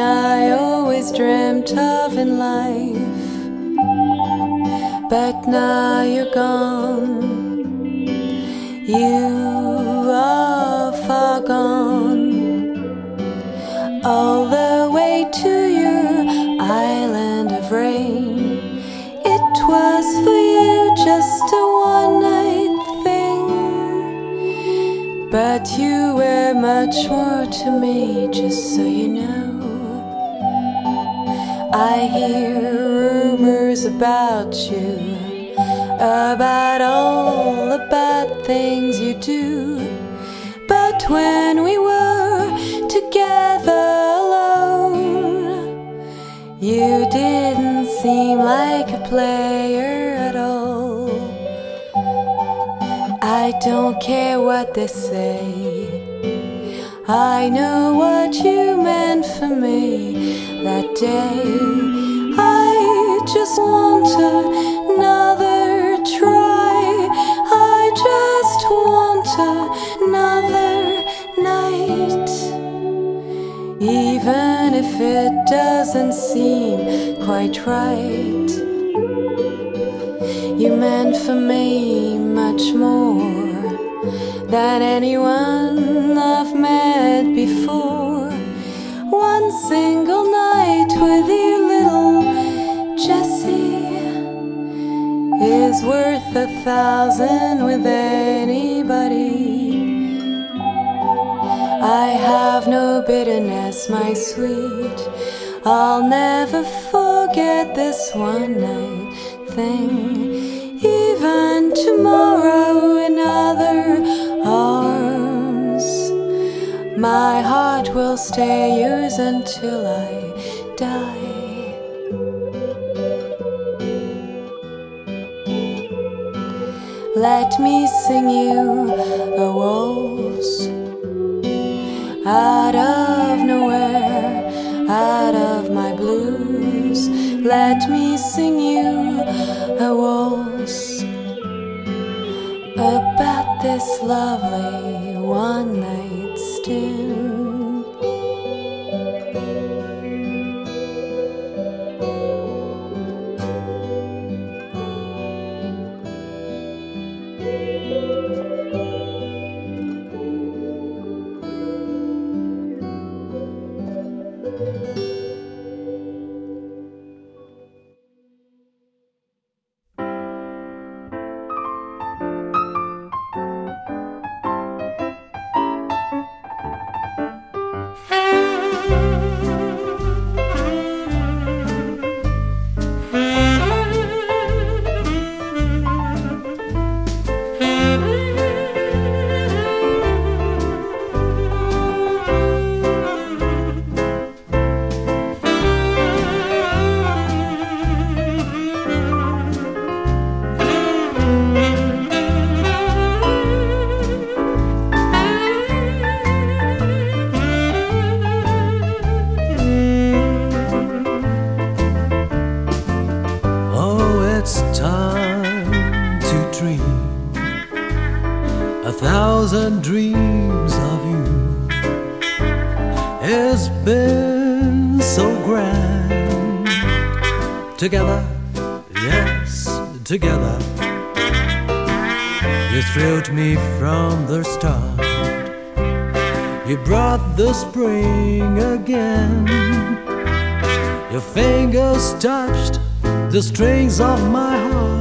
I always dreamt of in life. But now you're gone, you are far gone, all the way to your island of rain. It was for you just a one night thing, but you were much more to me, just so you know. I hear rumors about you, about all the bad things you do. But when we were together alone, you didn't seem like a player at all. I don't care what they say. I know what you meant for me that day. I just want another try. I just want another night. Even if it doesn't seem quite right. You meant for me much more than anyone I've met before. One single night you, little Jesse, is worth a thousand with anybody. I have no bitterness, my sweet. I'll never forget this one night thing. Even tomorrow in other arms, my heart will stay yours until I die. Let me sing you a waltz out of nowhere, out of my blues. Let me sing you a waltz about this lovely one night stand. Of my heart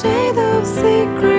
shade of secrecy.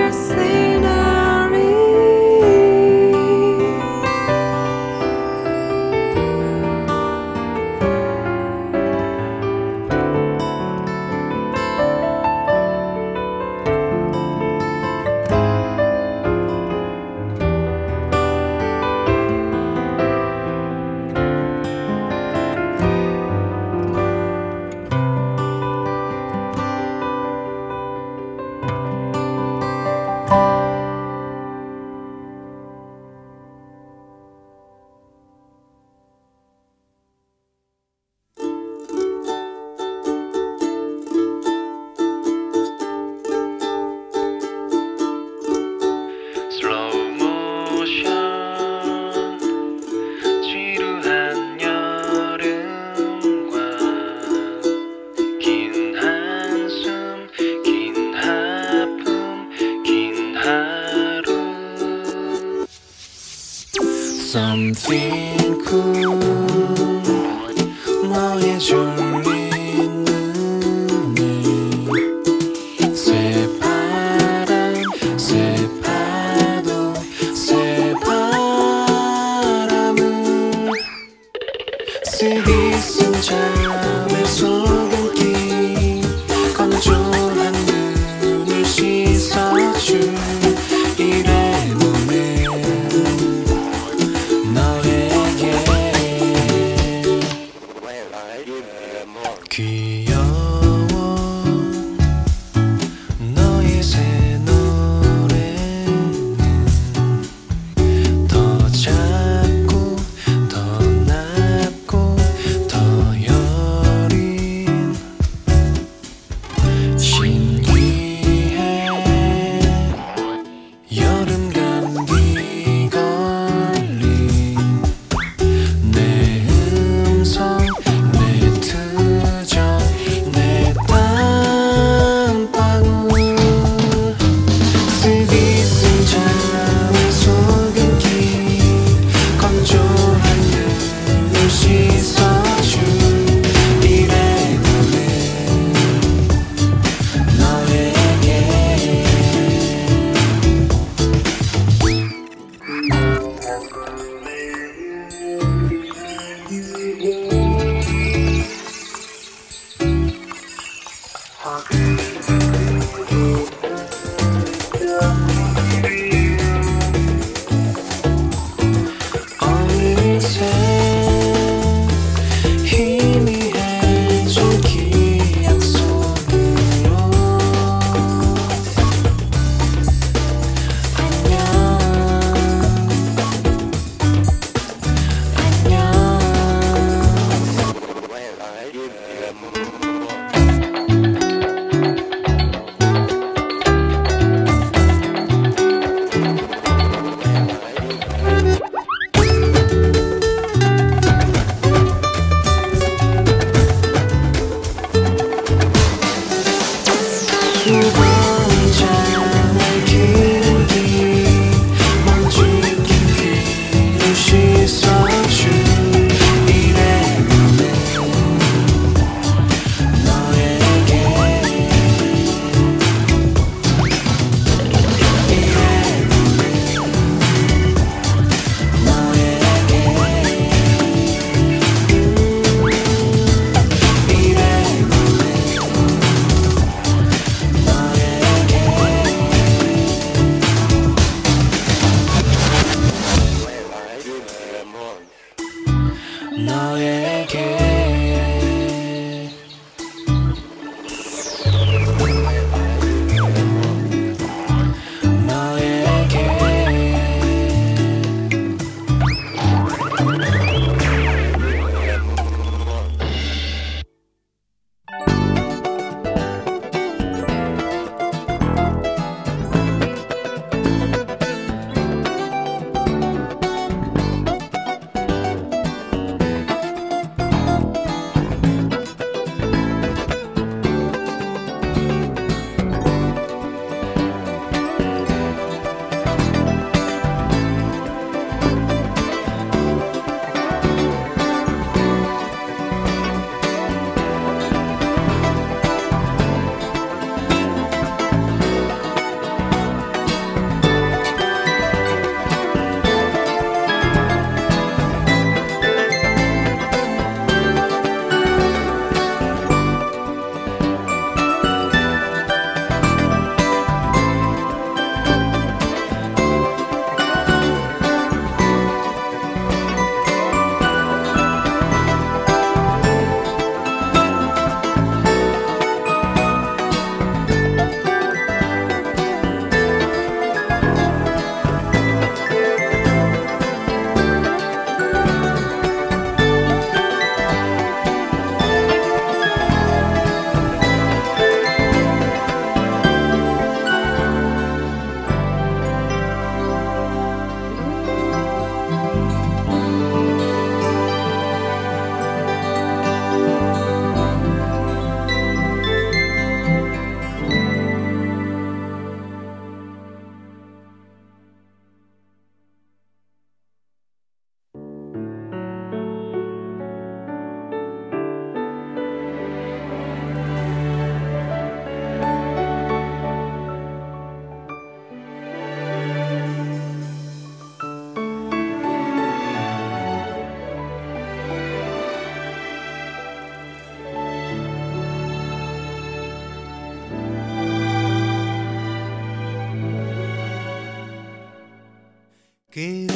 quiero.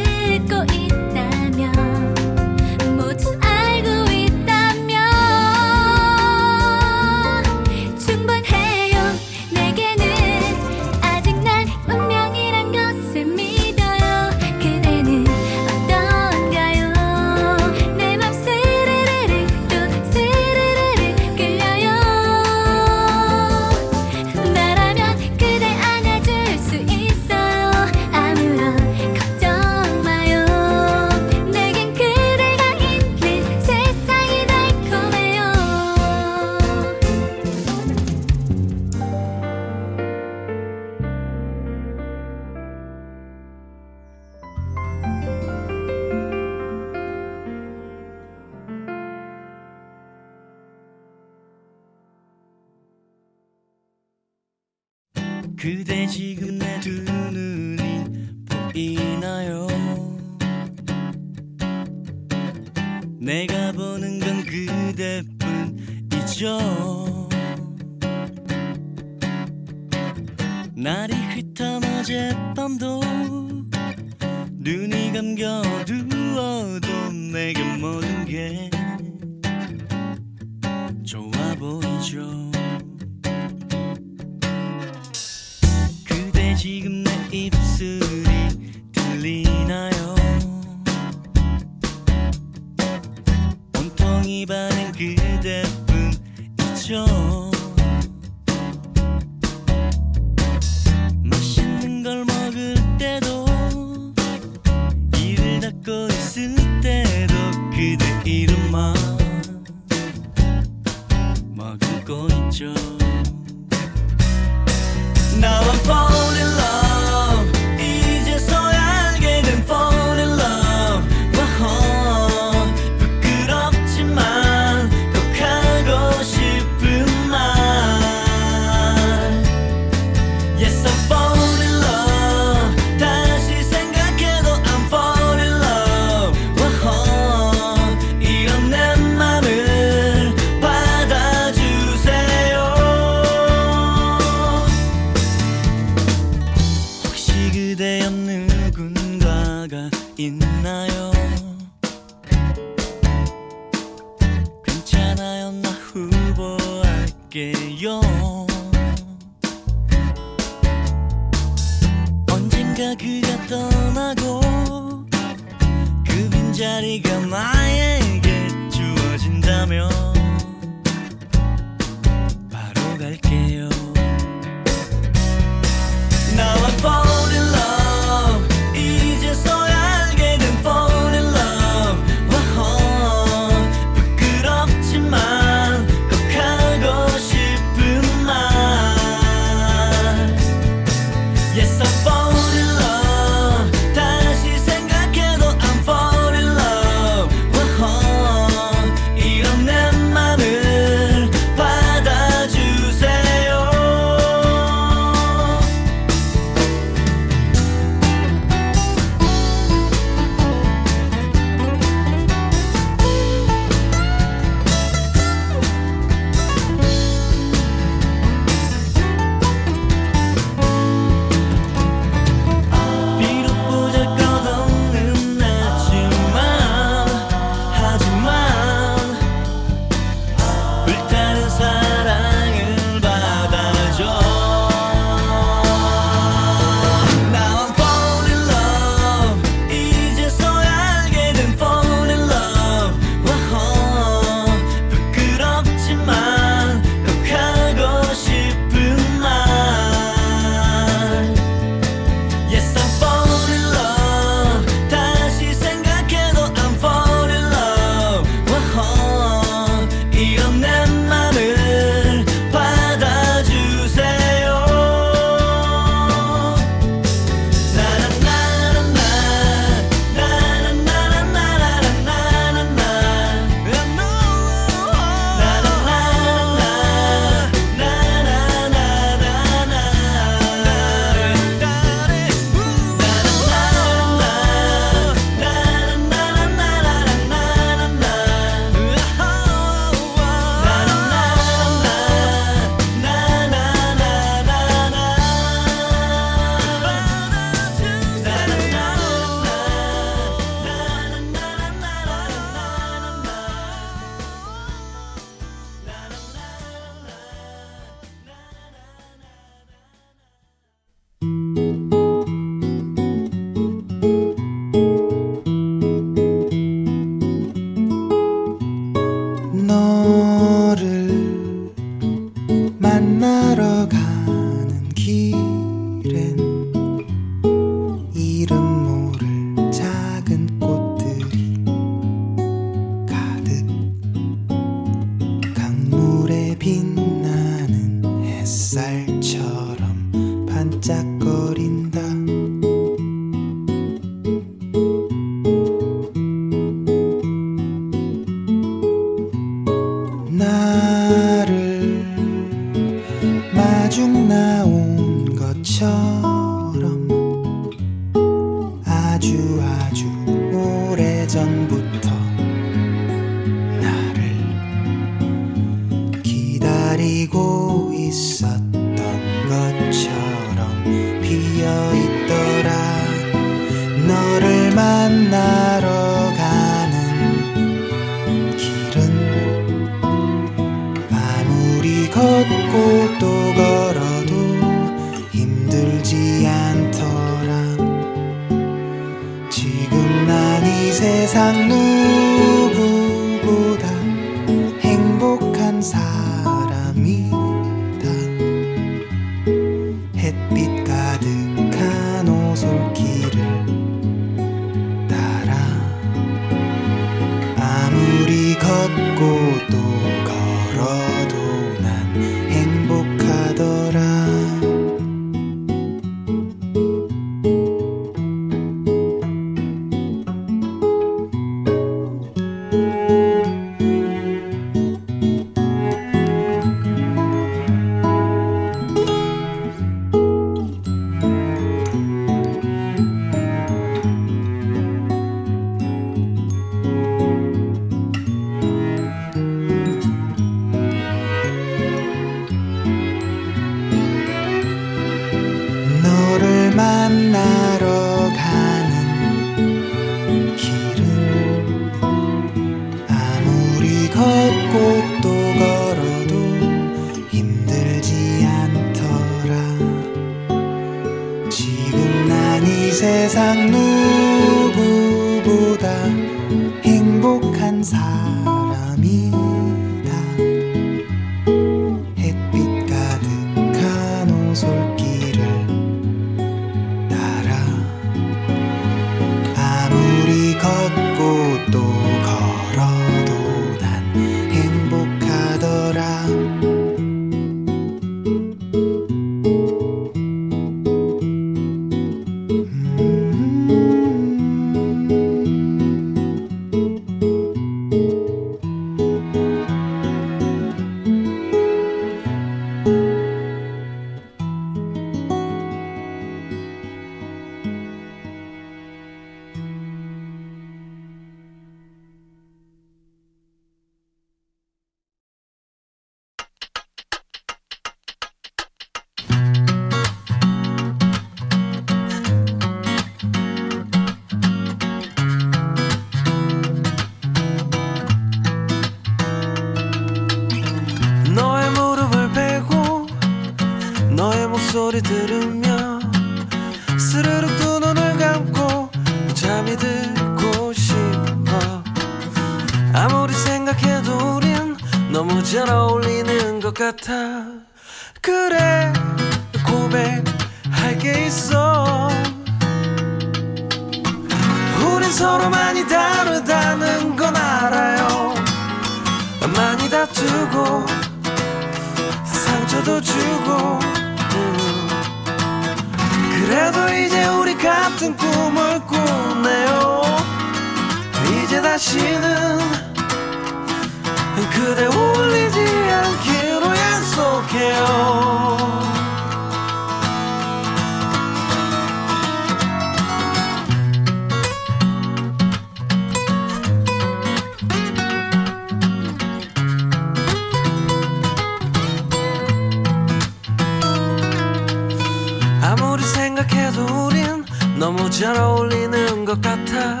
같아.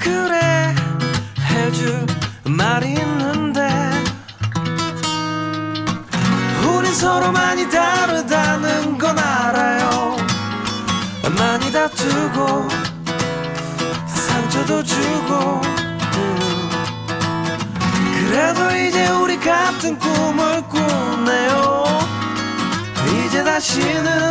그래 해줄 말이 있는데. 우린 서로 많이 다르다는 건 알아요. 많이 다투고 상처도 주고. 그래도 이제 우리 같은 꿈을 꾸네요. 이제 다시는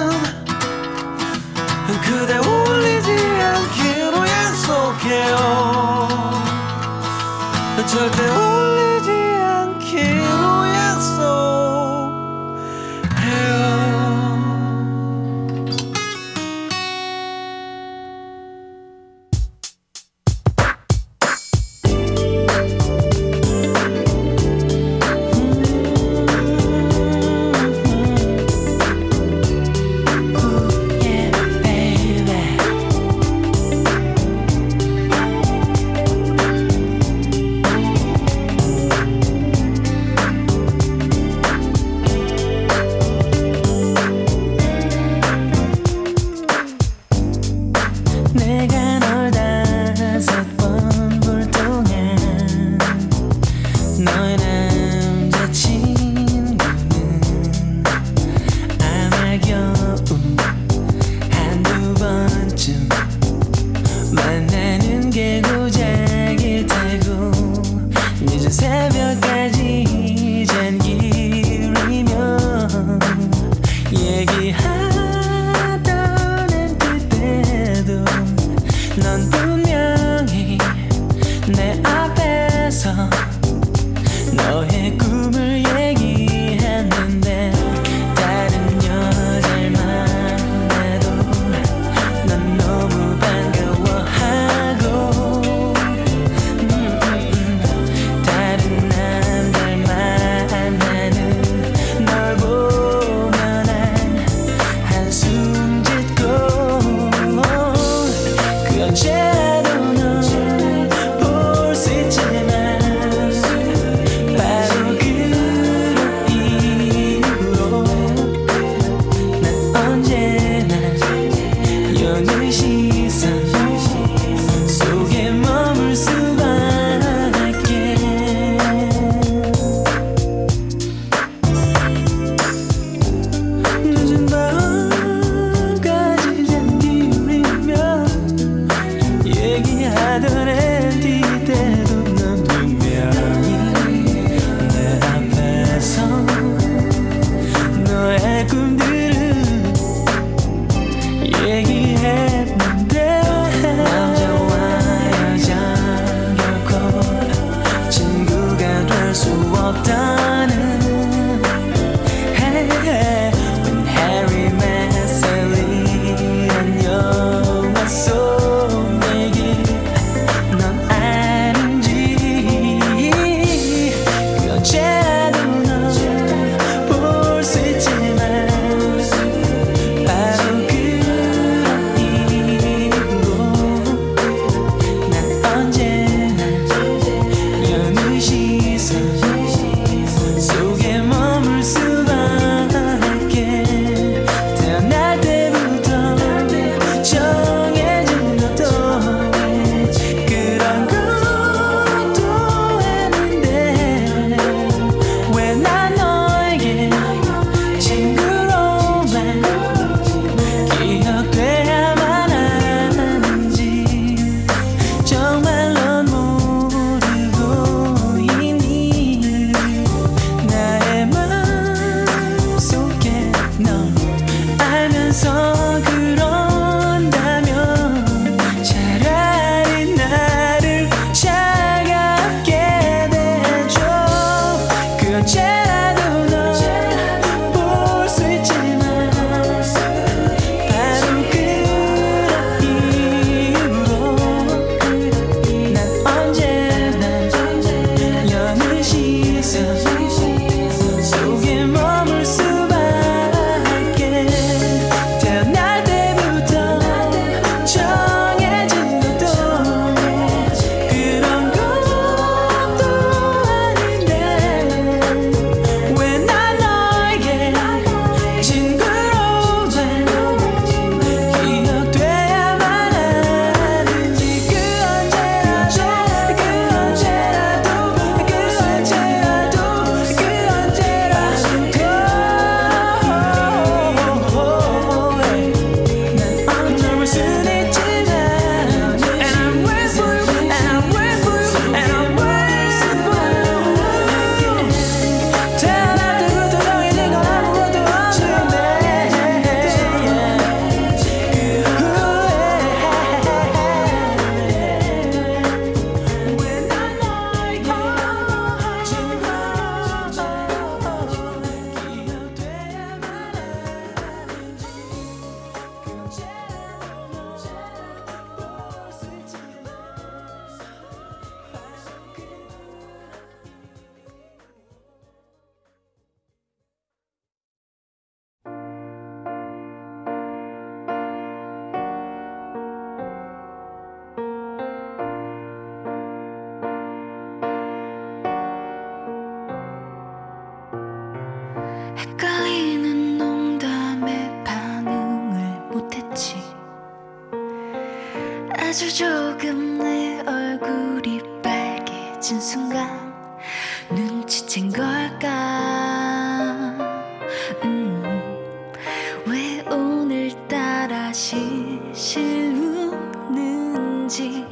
실실 웃는지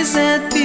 is it